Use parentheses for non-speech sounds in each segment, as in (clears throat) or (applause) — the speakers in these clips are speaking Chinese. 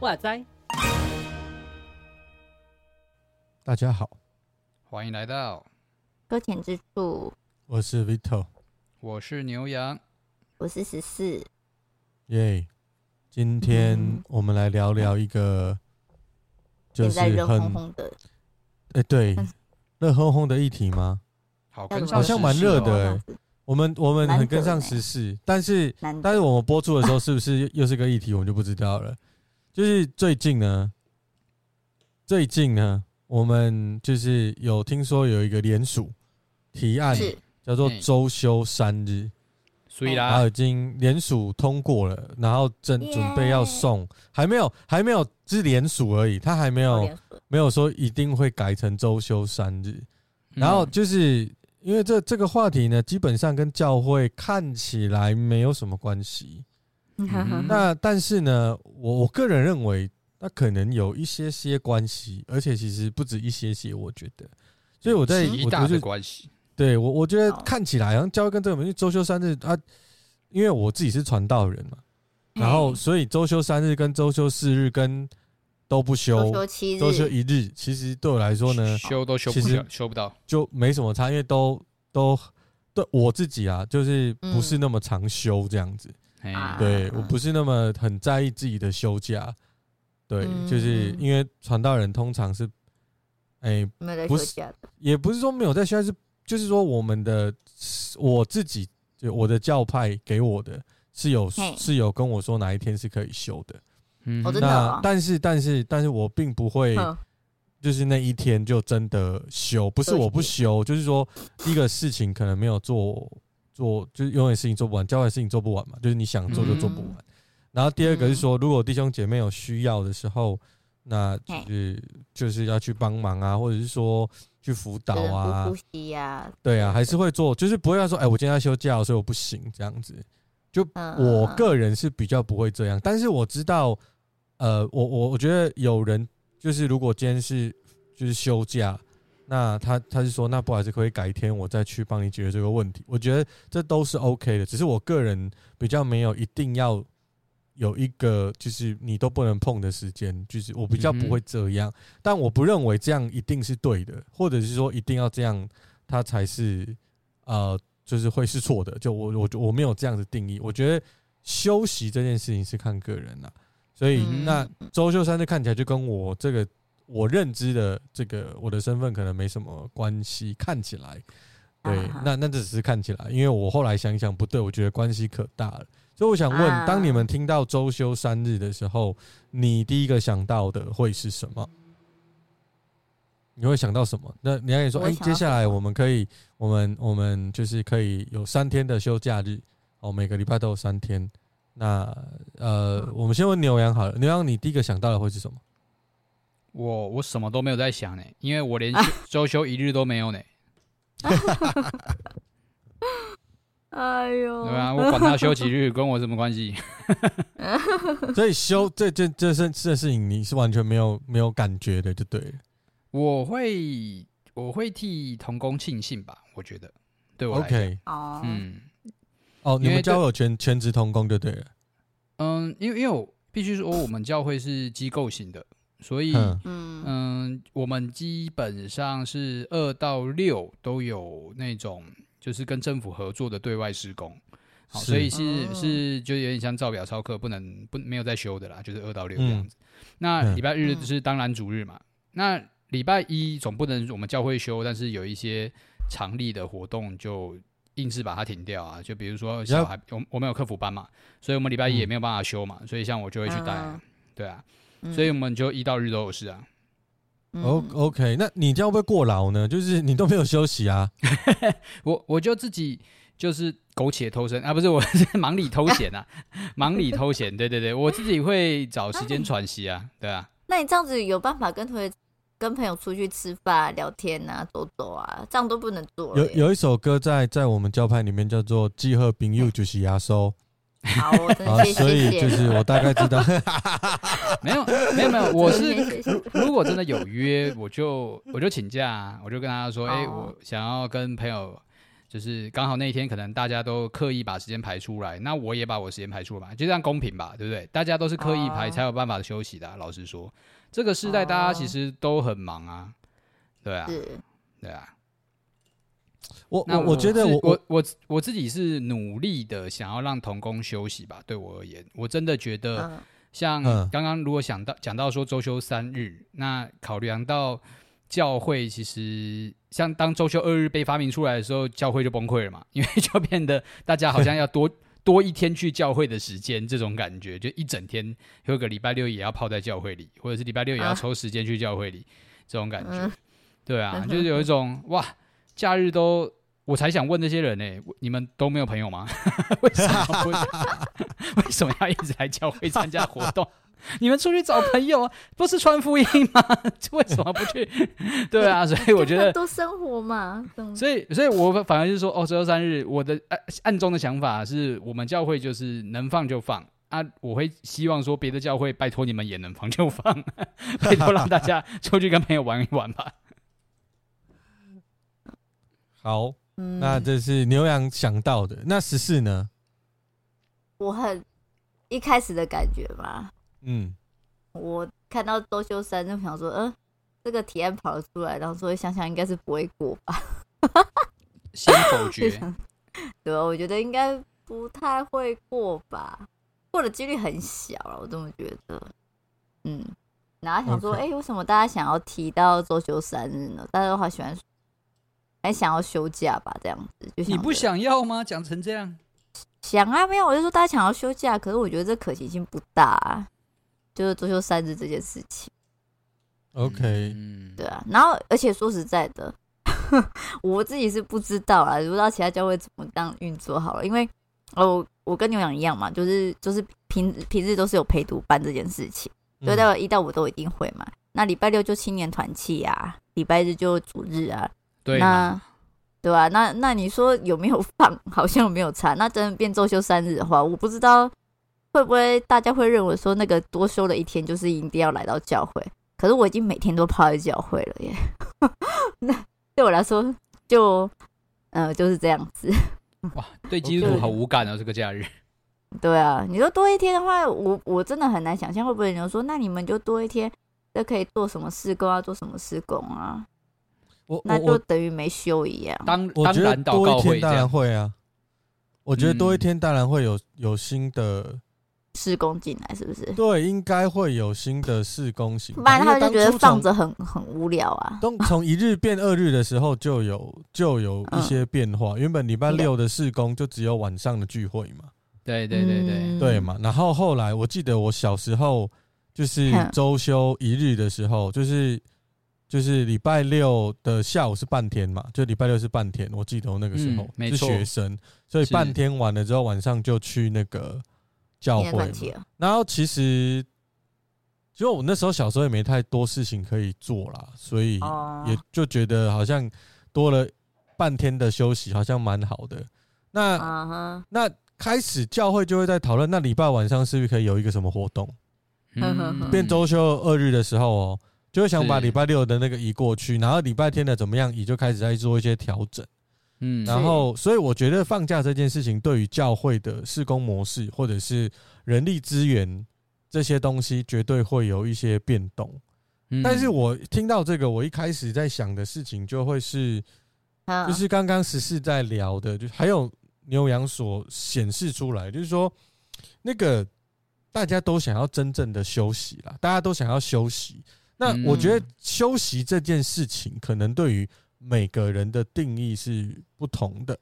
哇塞！大家好，欢迎来到搁浅之处。我是 Vito，我是牛羊，我是十四。耶！今天我们来聊聊一个，就是很热烘烘的，哎，对，热烘烘的议题吗？好，好像蛮热的。我们我们很跟上时事，但是但是我们播出的时候是不是又是个议题，我们就不知道了。就是最近呢，最近呢，我们就是有听说有一个联署提案，叫做周休三日，所以啦，然后已经联署通过了，然后正准备要送，还没有，还没有，只是联署而已，他还没有没有说一定会改成周休三日。然后就是因为这这个话题呢，基本上跟教会看起来没有什么关系。嗯、那但是呢，我我个人认为，那可能有一些些关系，而且其实不止一些些，我觉得。所以我在极大的关系，对我我觉得看起来好像教会跟这个，因为周休三日啊，因为我自己是传道人嘛，然后所以周休三日跟周休四日跟都不休，周休七日，周休一日，其实对我来说呢，休都休不了，休不到，就没什么差，因为都都对我自己啊，就是不是那么常休这样子。对，我不是那么很在意自己的休假，对，就是因为传道人通常是，哎，不是，也不是说没有在休假，是就是说我们的我自己就我的教派给我的是有是有跟我说哪一天是可以休的，嗯，那但是但是但是我并不会，就是那一天就真的休，不是我不休，就是说一个事情可能没有做。做就是永远事情做不完，教会事情做不完嘛，就是你想做就做不完。嗯、然后第二个是说，如果弟兄姐妹有需要的时候，那就是就是要去帮忙啊，或者是说去辅导啊，呼吸呀，对啊，还是会做，就是不会要说，哎，我今天要休假，所以我不行这样子。就我个人是比较不会这样，但是我知道，呃，我我我觉得有人就是如果今天是就是休假。那他他是说，那不好意思，可以改天我再去帮你解决这个问题。我觉得这都是 OK 的，只是我个人比较没有一定要有一个就是你都不能碰的时间，就是我比较不会这样。但我不认为这样一定是对的，或者是说一定要这样，它才是呃，就是会是错的。就我我我没有这样的定义。我觉得休息这件事情是看个人啦，所以那周秀山这看起来就跟我这个。我认知的这个我的身份可能没什么关系，看起来，对，那那只是看起来，因为我后来想想不对，我觉得关系可大了，所以我想问，当你们听到周休三日的时候，你第一个想到的会是什么？你会想到什么？那你还可以说，哎，接下来我们可以，我们我们就是可以有三天的休假日，哦，每个礼拜都有三天。那呃，我们先问牛羊好了，牛羊，你第一个想到的会是什么？我我什么都没有在想呢，因为我连 (laughs) 周休一日都没有呢。(laughs) 哎呦，对啊，我管他休几日，跟我什么关系？(laughs) 所以休这这这事这事情，你是完全没有没有感觉的，就对了。我会我会替童工庆幸吧，我觉得对我来讲，okay. 嗯，哦，你们教会有全全职童工就对了。嗯，因为因为我必须说，我们教会是机构型的。所以，嗯嗯，我们基本上是二到六都有那种，就是跟政府合作的对外施工，好，所以是是就有点像照表操课，不能不没有在休的啦，就是二到六这样子。那礼拜日就是当然主日嘛，那礼拜一总不能我们教会休，但是有一些常例的活动就硬是把它停掉啊，就比如说小孩，我我们有客服班嘛，所以我们礼拜一也没有办法休嘛，所以像我就会去带，对啊。所以我们就一到日都有事啊。O OK，那你这样会不会过劳呢？就是你都没有休息啊。(laughs) 我我就自己就是苟且偷生啊，不是我是 (laughs) 忙里偷闲啊，忙里偷闲。对对对，我自己会找时间喘息啊。对啊。那你这样子有办法跟同学、跟朋友出去吃饭、聊天啊、走走啊？这样都不能做。有有一首歌在在我们教派里面叫做《寄贺朋友就是压缩》。好，我的谢谢，所以就是我大概知道，(laughs) 没有，没有，没有，(laughs) 我是如果真的有约，我就我就请假，我就跟他说，哎，我想要跟朋友，就是刚好那一天可能大家都刻意把时间排出来，那我也把我时间排出来嘛，就这样公平吧，对不对？大家都是刻意排才有办法休息的，老实说，这个时代大家其实都很忙啊，对啊，对啊。我我我觉得我我我我自己是努力的想要让童工休息吧。对我而言，我真的觉得，像刚刚如果想到讲到说周休三日，那考量到教会其实像当周休二日被发明出来的时候，教会就崩溃了嘛，因为 (laughs) 就变得大家好像要多多一天去教会的时间，这种感觉就一整天有个礼拜六也要泡在教会里，或者是礼拜六也要抽时间去教会里，这种感觉，对啊，(laughs) 就是有一种哇。假日都，我才想问那些人呢、欸，你们都没有朋友吗？(laughs) 为什么不？(laughs) 为什么要一直来教会参加活动？(laughs) 你们出去找朋友啊，不是穿福音吗？为什么不去？对啊，所以我觉得多生活嘛。所以，所以我反而就是说，哦，十二三日，我的暗暗中的想法是我们教会就是能放就放啊。我会希望说，别的教会拜托你们也能放就放，拜托让大家出去跟朋友玩一玩吧。好，嗯、那这是牛羊想到的。那十四呢？我很一开始的感觉吧。嗯，我看到周休三就想说，嗯、呃，这个提案跑了出来，然后说想想应该是不会过吧。先否决。(laughs) 对啊，我觉得应该不太会过吧，过的几率很小了，我这么觉得。嗯，然后想说，哎为什么大家想要提到周休三日呢？大家都好喜欢。还想要休假吧，这样子就你不想要吗？讲成这样，想啊，没有，我就说大家想要休假，可是我觉得这可行性不大啊，就是周休三日这件事情。OK，嗯，对啊，然后而且说实在的，(laughs) 我自己是不知道啊，不知道其他教会怎么当运作好了，因为哦，我跟牛羊一样嘛，就是就是平平日都是有陪读班这件事情，所以到一到五都一定会嘛。那礼拜六就青年团契啊，礼拜日就主日啊。对那对吧？那那你说有没有放？(laughs) 好像没有差。那真的变周休三日的话，我不知道会不会大家会认为说那个多休了一天就是一定要来到教会。可是我已经每天都泡在教会了耶。(laughs) 那对我来说就呃就是这样子。(laughs) 哇，对基督徒好无感哦，这个假日。对啊，你说多一天的话，我我真的很难想象会不会有人说，那你们就多一天，就可以做什么事工啊？做什么事工啊？我那就等于没休一样。当我觉得多一天当然会啊，我觉得多一天当然会有有新的施工进来，是不是？对，应该会有新的施工型。不然他就觉得放着很很无聊啊。从从一日变二日的时候，就有就有一些变化。原本礼拜六的施工就只有晚上的聚会嘛。对对对对对嘛。然后后来我记得我小时候就是周休一日的时候，就是。就是礼拜六的下午是半天嘛，就礼拜六是半天，我记得我那个时候是学生，所以半天完了之后晚上就去那个教会嘛。然后其实，就我那时候小时候也没太多事情可以做啦，所以也就觉得好像多了半天的休息好像蛮好的。那那开始教会就会在讨论，那礼拜晚上是不是可以有一个什么活动？变周休二日的时候哦。就会想把礼拜六的那个移过去，然后礼拜天的怎么样移，就开始在做一些调整。嗯，然后所以我觉得放假这件事情对于教会的施工模式或者是人力资源这些东西，绝对会有一些变动。但是我听到这个，我一开始在想的事情就会是，就是刚刚十四在聊的，就还有牛羊所显示出来，就是说那个大家都想要真正的休息啦，大家都想要休息。那我觉得休息这件事情，可能对于每个人的定义是不同的。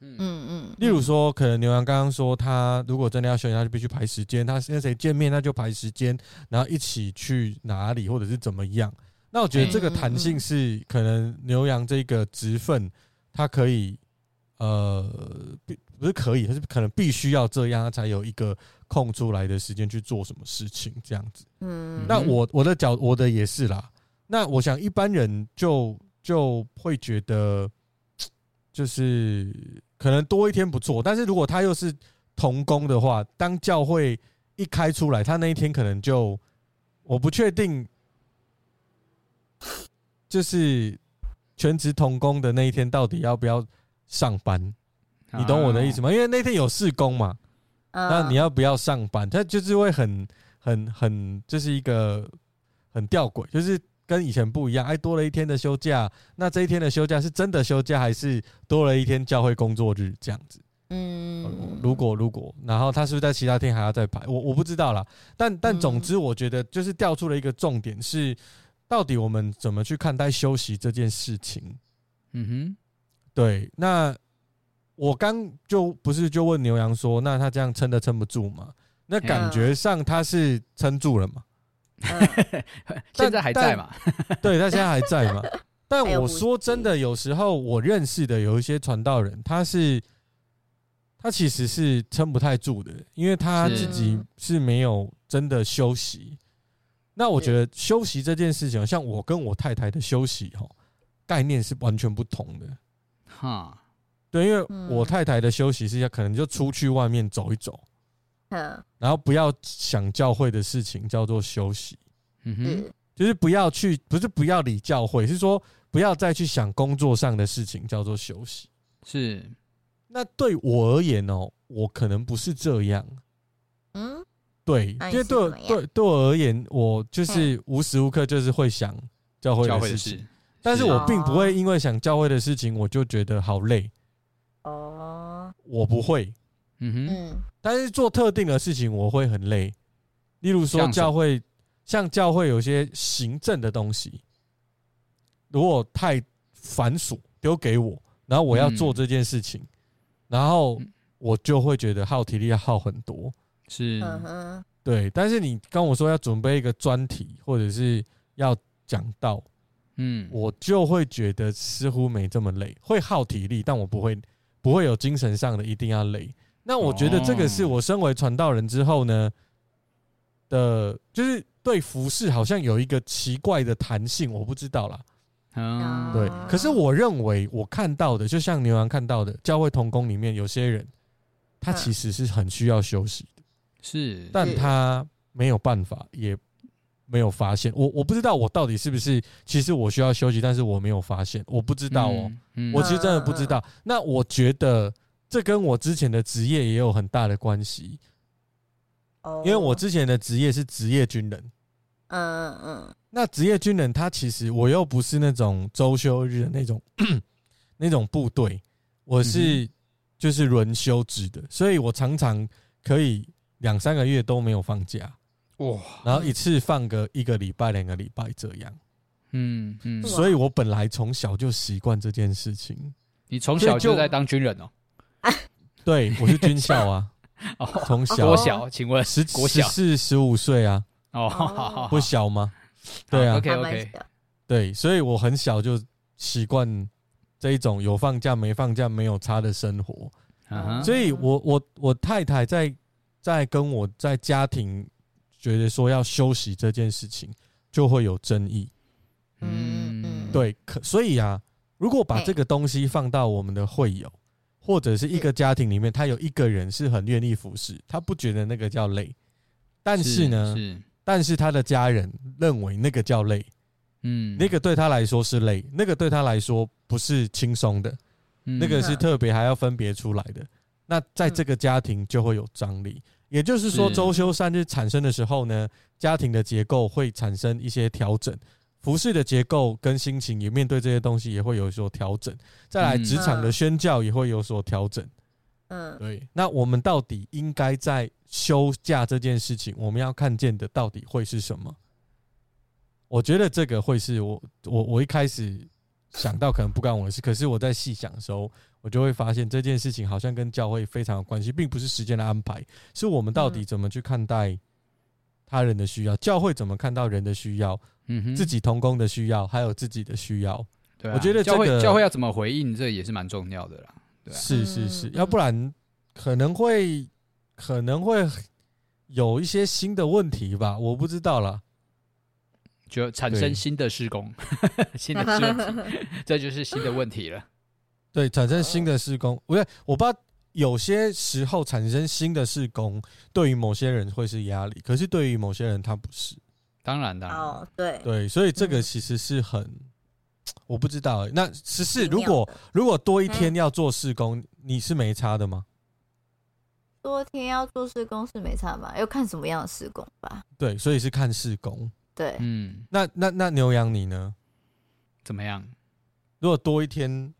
嗯嗯。例如说，可能牛羊刚刚说，他如果真的要休息，他就必须排时间。他跟谁见面，那就排时间，然后一起去哪里，或者是怎么样。那我觉得这个弹性是可能牛羊这个职分，他可以呃，不是可以，他是可能必须要这样，他才有一个。空出来的时间去做什么事情，这样子。嗯，那我我的角我的也是啦。那我想一般人就就会觉得，就是可能多一天不做，但是如果他又是童工的话，当教会一开出来，他那一天可能就我不确定，就是全职童工的那一天到底要不要上班？你懂我的意思吗？因为那天有试工嘛，那你要不要上班？他就是会很很很，就是一个很吊诡，就是。跟以前不一样，哎，多了一天的休假，那这一天的休假是真的休假，还是多了一天教会工作日这样子？嗯，如果如果，然后他是不是在其他天还要再排？我我不知道啦。但但总之，我觉得就是调出了一个重点是，到底我们怎么去看待休息这件事情？嗯哼，对。那我刚就不是就问牛羊说，那他这样撑得撑不住吗？那感觉上他是撑住了嘛？(laughs) 现在还在嘛？对，他现在还在嘛？(laughs) 但我说真的，有时候我认识的有一些传道人，他是他其实是撑不太住的，因为他自己是没有真的休息。那我觉得休息这件事情，像我跟我太太的休息哈，概念是完全不同的。哈，对，因为我太太的休息是要可能就出去外面走一走。嗯。然后不要想教会的事情，叫做休息。嗯哼，就是不要去，不是不要理教会，是说不要再去想工作上的事情，叫做休息。是，那对我而言哦，我可能不是这样。嗯，对，因为对对对我而言，我就是无时无刻就是会想教会的事情，但是我并不会因为想教会的事情，我就觉得好累。哦，我不会。嗯哼，但是做特定的事情我会很累，例如说教会，像教会有些行政的东西，如果太繁琐丢给我，然后我要做这件事情，然后我就会觉得耗体力要耗很多。是，对。但是你跟我说要准备一个专题或者是要讲道，嗯，我就会觉得似乎没这么累，会耗体力，但我不会不会有精神上的一定要累。那我觉得这个是我身为传道人之后呢的，就是对服饰好像有一个奇怪的弹性，我不知道啦。嗯，对。可是我认为我看到的，就像牛羊看到的，教会童工里面有些人，他其实是很需要休息的，是，但他没有办法，也没有发现。我我不知道我到底是不是，其实我需要休息，但是我没有发现，我不知道哦。我其实真的不知道。那我觉得。这跟我之前的职业也有很大的关系，因为我之前的职业是职业军人，嗯嗯，那职业军人他其实我又不是那种周休日的那种 (clears throat) 那种部队，我是就是轮休制的，所以我常常可以两三个月都没有放假，哇，然后一次放个一个礼拜两个礼拜这样，嗯嗯，所以我本来从小就习惯这件事情。你从小就在当军人哦？对，我是军校啊，(laughs) 从小。国小，请问十十四十五岁啊？哦，不小吗？对啊，OK OK，对，所以我很小就习惯这一种有放假没放假没有差的生活，所以我我我太太在在跟我在家庭觉得说要休息这件事情就会有争议，嗯嗯，对，可所以啊，如果把这个东西放到我们的会友。或者是一个家庭里面，他有一个人是很愿意服侍，他不觉得那个叫累，但是呢，是是。但是他的家人认为那个叫累，嗯，那个对他来说是累，那个对他来说不是轻松的，嗯、那个是特别还要分别出来的。那在这个家庭就会有张力，也就是说，周休三日产生的时候呢，家庭的结构会产生一些调整。服饰的结构跟心情也面对这些东西也会有所调整，再来职场的宣教也会有所调整。嗯，对。那我们到底应该在休假这件事情，我们要看见的到底会是什么？我觉得这个会是我我我一开始想到可能不关我的事，可是我在细想的时候，我就会发现这件事情好像跟教会非常有关系，并不是时间的安排，是我们到底怎么去看待他人的需要，教会怎么看到人的需要。嗯哼，自己同工的需要，还有自己的需要，对、啊，我觉得、这个、教会教会要怎么回应，这也是蛮重要的啦。对、啊，是是是，要不然可能会可能会有一些新的问题吧，我不知道啦，就产生新的施工，(laughs) 新的问题，(laughs) 这就是新的问题了。对，产生新的事工，我我不知道有些时候产生新的事工，对于某些人会是压力，可是对于某些人他不是。当然的哦，对对，所以这个其实是很，嗯、(tsk) 我不知道。那十四，如果如果多一天要做事工，嗯、你是没差的吗？多天要做事工是没差吧？要看什么样的事工吧。对，所以是看事工。对，嗯，那那那牛羊你呢？怎么样？如果多一天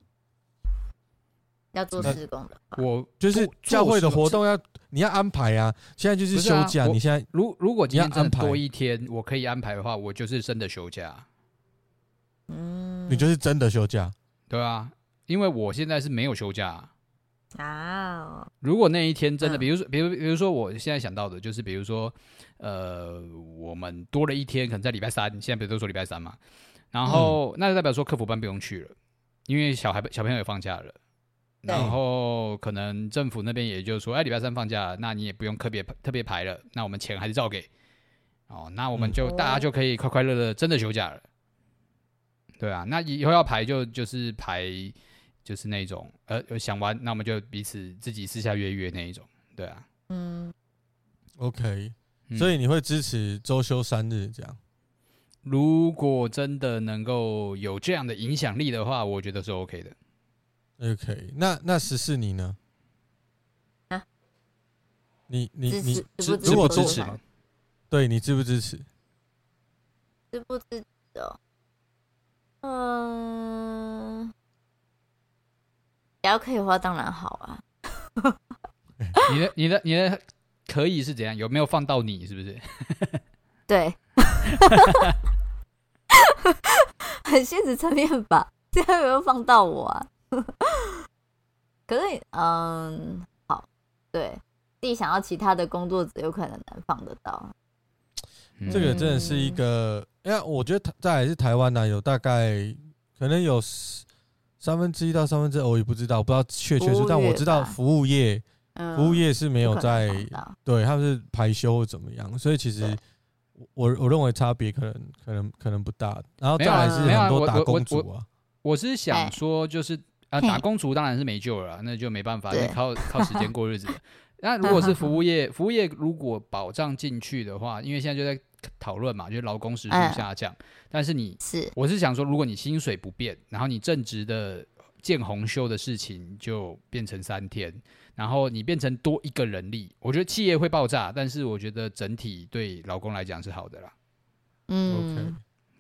要做施工的话，我就是教会的活动要你要安排啊。现在就是休假，你现在如如果今天真多一天，我可以安排的话，我就是真的休假。嗯，你就是真的休假，对啊，因为我现在是没有休假。啊！如果那一天真的，比如说，比如，比如说，我现在想到的就是，比如说，呃，我们多了一天，可能在礼拜三，现在不是都说礼拜三嘛？然后，那就代表说客服班不用去了，因为小孩小朋友也放假了。然后，可能政府那边也就是说，哎，礼拜三放假，那你也不用特别特别排了，那我们钱还是照给。哦，那我们就大家就可以快快乐乐真的休假了。对啊，那以后要排就就是排。就是那种，呃，想玩，那我们就彼此自己私下约约那一种，对啊，嗯，OK，所以你会支持周休三日这样？如果真的能够有这样的影响力的话，我觉得是 OK 的。OK，那那十四你呢？啊？你你你支支不支持？对，你支不支持？支不支持哦？嗯。只要可以的话，当然好啊。(laughs) 你的、你的、你的可以是怎样？有没有放到你？是不是？(laughs) 对，(laughs) 很现实层面吧。这样有没有放到我啊？(laughs) 可是，嗯，好，对，自己想要其他的工作者，有可能能放得到。这个真的是一个，因为我觉得在还是台湾呢，有大概可能有。三分之一到三分之二，我也不知道，不知道确切数，但我知道服务业，服务业是没有在，对，他们是排休或怎么样，所以其实我我认为差别可能可能可能不大，然后再来是很多打工族啊，我是想说就是啊，打工族当然是没救了，那就没办法，靠靠时间过日子。(laughs) 那如果是服务业，服务业如果保障进去的话，因为现在就在讨论嘛，就是劳工时数下降。但是你是，我是想说，如果你薪水不变，然后你正职的见红休的事情就变成三天，然后你变成多一个人力，我觉得企业会爆炸，但是我觉得整体对劳工来讲是好的啦。嗯，OK，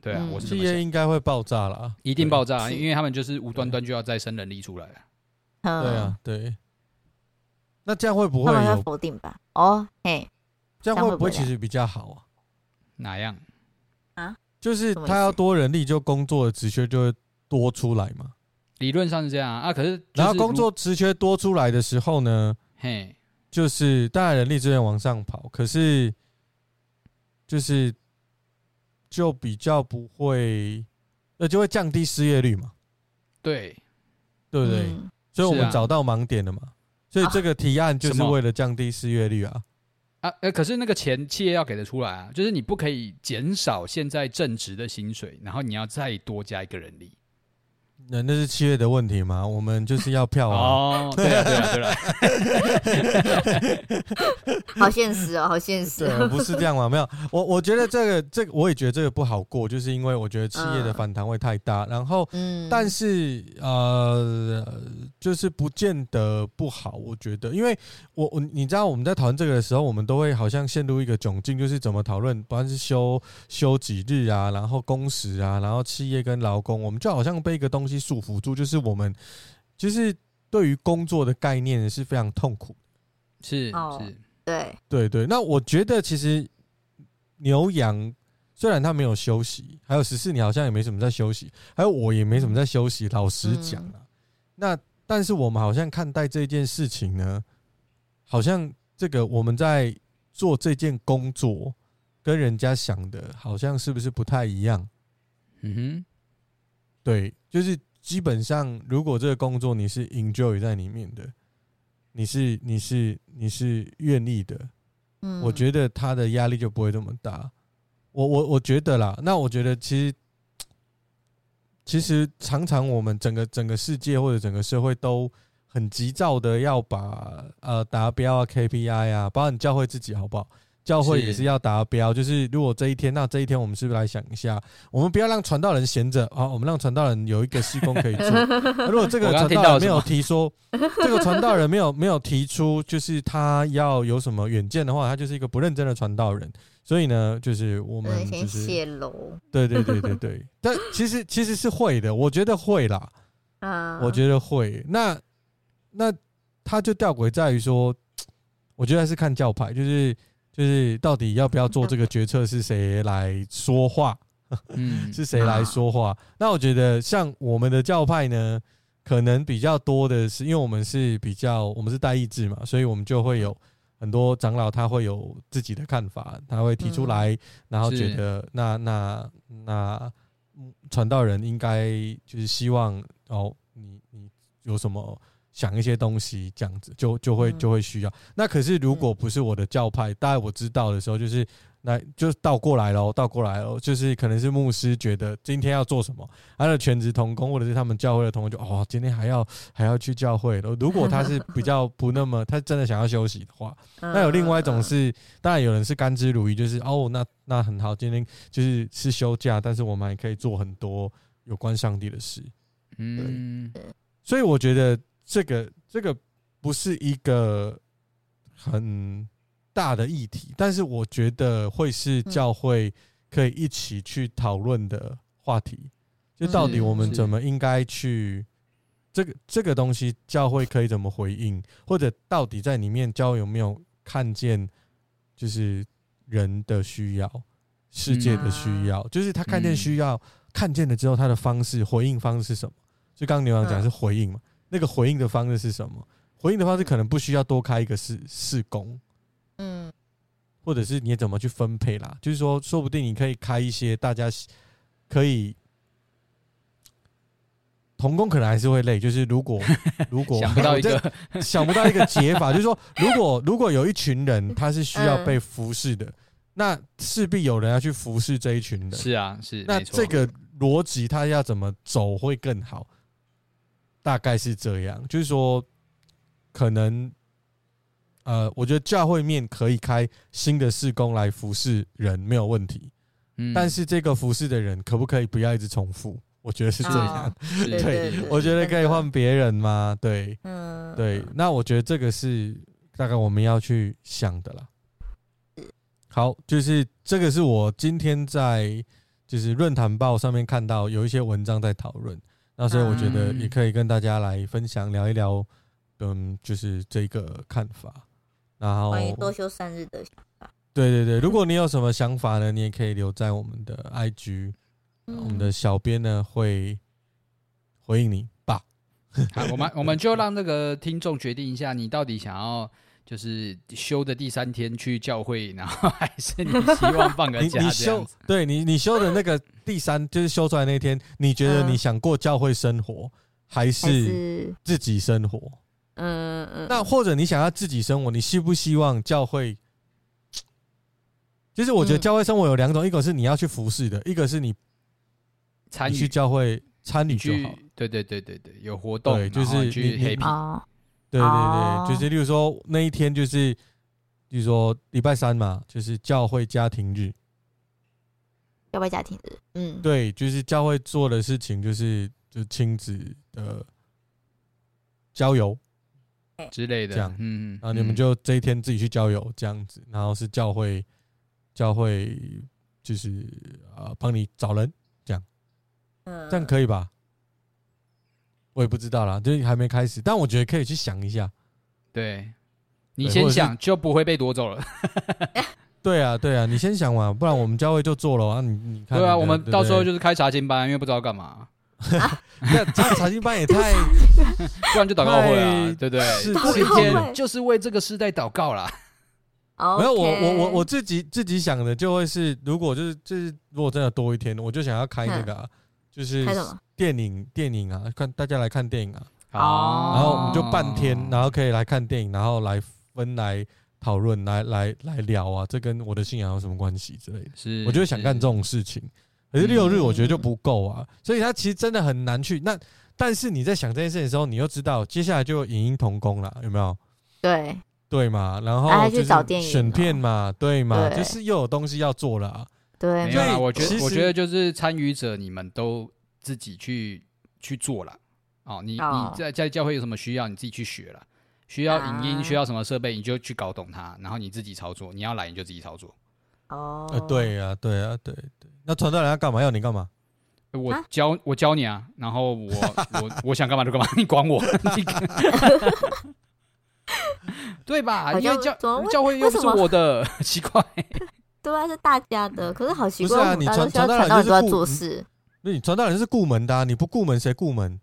对啊，我是企业应该会爆炸啦，一定爆炸，因为他们就是无端端就要再生人力出来了。对啊，对。那这样会不会有否定吧？哦，嘿，这样会不会其实比较好啊？哪样啊？就是他要多人力，就工作的职缺就会多出来嘛。理论上是这样啊，可是然后工作职缺多出来的时候呢，嘿，就是当然人力资源往上跑，可是就是就比较不会，那就会降低失业率嘛。对，对不对？所以我们找到盲点了嘛。所以这个提案就是为了降低失业率啊！啊，呃，可是那个钱企业要给得出来啊，就是你不可以减少现在正职的薪水，然后你要再多加一个人力。那那是企业的问题吗？我们就是要票啊！哦，对啊，对啊，对啊，(laughs) 好现实哦，好现实。对，不是这样吗？没有，我我觉得这个这个，我也觉得这个不好过，就是因为我觉得企业的反弹会太大。然后，嗯，但是呃，就是不见得不好。我觉得，因为我我你知道我们在讨论这个的时候，我们都会好像陷入一个窘境，就是怎么讨论，不管是休休几日啊，然后工时啊，然后企业跟劳工，我们就好像被一个东西。束缚住，就是我们，就是对于工作的概念是非常痛苦。是是，对对对。那我觉得其实牛羊虽然他没有休息，还有十四，年好像也没什么在休息，还有我也没什么在休息。老实讲啊，那但是我们好像看待这件事情呢，好像这个我们在做这件工作，跟人家想的好像是不是不太一样？嗯哼，对，就是。基本上，如果这个工作你是 enjoy 在里面的，你是你是你是愿意的，嗯，我觉得他的压力就不会这么大。我我我觉得啦，那我觉得其实其实常常我们整个整个世界或者整个社会都很急躁的要把呃达标啊 KPI 啊，包括你教会自己好不好？教会也是要达标，就是如果这一天，那这一天我们是不是来想一下，我们不要让传道人闲着啊，我们让传道人有一个事工可以做。(laughs) 如果这个传道人没有提说，这个传道人没有没有提出，就是他要有什么远见的话，他就是一个不认真的传道人。所以呢，就是我们就是泄露，对对对对对。(laughs) 但其实其实是会的，我觉得会啦，啊，我觉得会。那那他就吊诡在于说，(tsk) 我觉得还是看教派，就是。就是到底要不要做这个决策，是谁来说话？(laughs) 嗯，(laughs) 是谁来说话？那我觉得像我们的教派呢，可能比较多的是，因为我们是比较，我们是代议制嘛，所以我们就会有很多长老他会有自己的看法，他会提出来，然后觉得那那那传道人应该就是希望哦，你你有什么？讲一些东西，这样子就就会就会需要。那可是如果不是我的教派，大概我知道的时候，就是那就倒过来喽，倒过来喽，就是可能是牧师觉得今天要做什么，他的全职同工或者是他们教会的同工就哦，今天还要还要去教会了。如果他是比较不那么，(laughs) 他真的想要休息的话，那有另外一种是，当然有人是甘之如饴，就是哦，那那很好，今天就是是休假，但是我们还可以做很多有关上帝的事。嗯，所以我觉得。这个这个不是一个很大的议题，但是我觉得会是教会可以一起去讨论的话题。就到底我们怎么应该去这个这个东西，教会可以怎么回应，或者到底在里面教有没有看见，就是人的需要、世界的需要，就是他看见需要，看见了之后，他的方式回应方式是什么？就刚刚牛羊讲是回应嘛。那个回应的方式是什么？回应的方式可能不需要多开一个试试工，嗯，或者是你怎么去分配啦？就是说，说不定你可以开一些大家可以童工，可能还是会累。就是如果 (laughs) 如果想不到一个想不到一个解法，(laughs) 就是说，如果如果有一群人他是需要被服侍的，那势必有人要去服侍这一群人。是啊，是。那这个逻辑他要怎么走会更好？大概是这样，就是说，可能，呃，我觉得教会面可以开新的事工来服侍人没有问题，嗯，但是这个服侍的人可不可以不要一直重复？我觉得是这样，对，我觉得可以换别人吗？对，嗯，对，那我觉得这个是大概我们要去想的啦。好，就是这个是我今天在就是论坛报上面看到有一些文章在讨论。那所以我觉得也可以跟大家来分享聊一聊，嗯，就是这个看法。然后关于多休三日的想法。对对对，如果 (laughs) 你有什么想法呢，你也可以留在我们的 IG，我们的小编呢会回应你吧。好，我们我们就让那个听众决定一下，你到底想要。就是休的第三天去教会，然后还是你希望放个 (laughs) 假？你休对你你休的那个第三，就是休出来那天，你觉得你想过教会生活，还是自己生活？嗯嗯。那或者你想要自己生活，你希不希望教会？就是我觉得教会生活有两种，一个是你要去服侍的，一个是你参与去教会参与就好。对对对对对，有活动，对，就是去 happy。对对对，就是例如说那一天就是，比如说礼拜三嘛，就是教会家庭日。教会家庭日，嗯，对，就是教会做的事情就是就亲子的郊游之类的，这样，嗯，然后你们就这一天自己去郊游这样子，然后是教会教会就是啊帮你找人这样，嗯，这样可以吧？我也不知道啦，就还没开始，但我觉得可以去想一下。对，你先想就不会被夺走了。(laughs) 对啊，对啊，你先想嘛，不然我们教会就做了啊。你你看，对啊，我们到时候就是开查经班，因为不知道干嘛。(laughs) 那查查经班也太，(laughs) 不然就祷告会啊，对不对？是今天就是为这个时代祷告啦。没有，我我我我自己自己想的就会是，如果就是就是如果真的多一天，我就想要开那个，就是电影电影啊，看大家来看电影啊，哦，然后我们就半天，然后可以来看电影，然后来分来讨论，来来来聊啊，这跟我的信仰有什么关系之类的？是，我就想干这种事情。可是六日我觉得就不够啊，所以他其实真的很难去。那但是你在想这件事情的时候，你又知道接下来就影音同工了，有没有？对对嘛，然后就是选片嘛，对嘛，就是又有东西要做了。对，没有啦，我觉得我觉得就是参与者，你们都自己去去做了。哦，你你在在教会有什么需要，你自己去学了。需要影音，需要什么设备，你就去搞懂它，然后你自己操作。你要来，你就自己操作。哦，对呀，对呀，对对。那传道人要干嘛？要你干嘛？我教我教你啊，然后我 (laughs) 我我想干嘛就干嘛，你管我？(laughs) 对吧？因为教教会又不是我的，(laughs) 奇怪。对啊，是大家的，可是好奇怪，不是啊？你传传道人都要做事，那你传道人是顾门的，你不顾门谁顾门？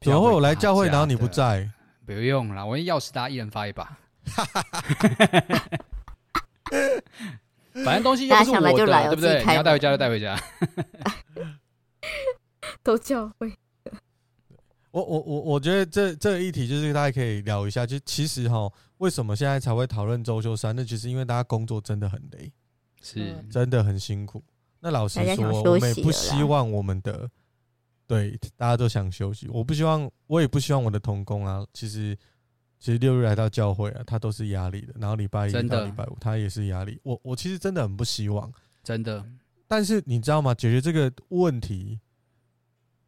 然后我来教会，然后你不在，不用了，我钥匙大家一人发一把。反正东西又不是我的，对不对？你要带回家就带回家。(laughs) 都教会。我我我我觉得这这个议题就是大家可以聊一下，就其实哈，为什么现在才会讨论周休三？那其实因为大家工作真的很累，是真的很辛苦。那老实说，我们也不希望我们的对大家都想休息，我不希望，我也不希望我的同工啊。其实其实六日来到教会啊，他都是压力的。然后礼拜一到礼拜五，他也是压力。我我其实真的很不希望，真的。但是你知道吗？解决这个问题，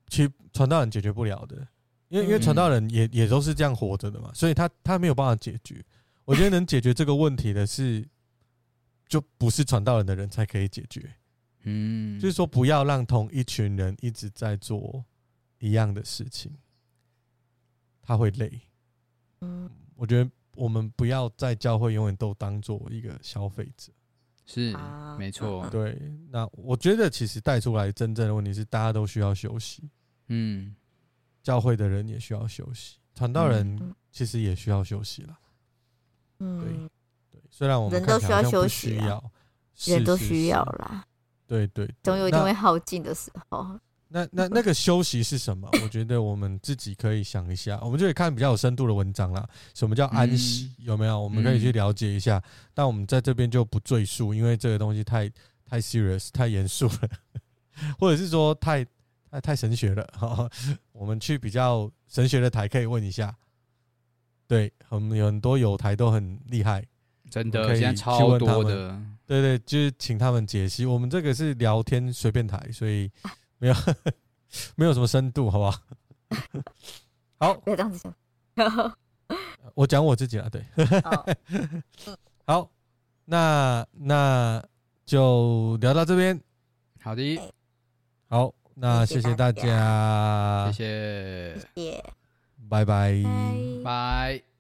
其实传道人解决不了的。因为因为传道人也也都是这样活着的嘛，所以他他没有办法解决。我觉得能解决这个问题的是，就不是传道人的人才可以解决。嗯，就是说不要让同一群人一直在做一样的事情，他会累。嗯，我觉得我们不要在教会永远都当做一个消费者。是，没错。对，那我觉得其实带出来真正的问题是，大家都需要休息。嗯。教会的人也需要休息，传道人其实也需要休息了。嗯，对对，虽然我们人都需要休息，人都需要啦。对对，总有一天会耗尽的时候。那那那个休息是什么？(laughs) 我觉得我们自己可以想一下，我们就可以看比较有深度的文章啦。什么叫安息？有没有？我们可以去了解一下。但我们在这边就不赘述，因为这个东西太太 serious、太严肃了，(laughs) 或者是说太。那太神学了，(laughs) 哈！我们去比较神学的台可以问一下，对，我们有很多友台都很厉害，真的，可以去问他们。对对，就是请他们解析。我们这个是聊天随便台，所以 (laughs) 没有 (laughs) 没有什么深度，好不好？好，不要这样子讲。我讲我自己了，对。好，那那就聊到这边。好的，好。那谢谢大家，谢谢，谢谢，拜。拜，拜。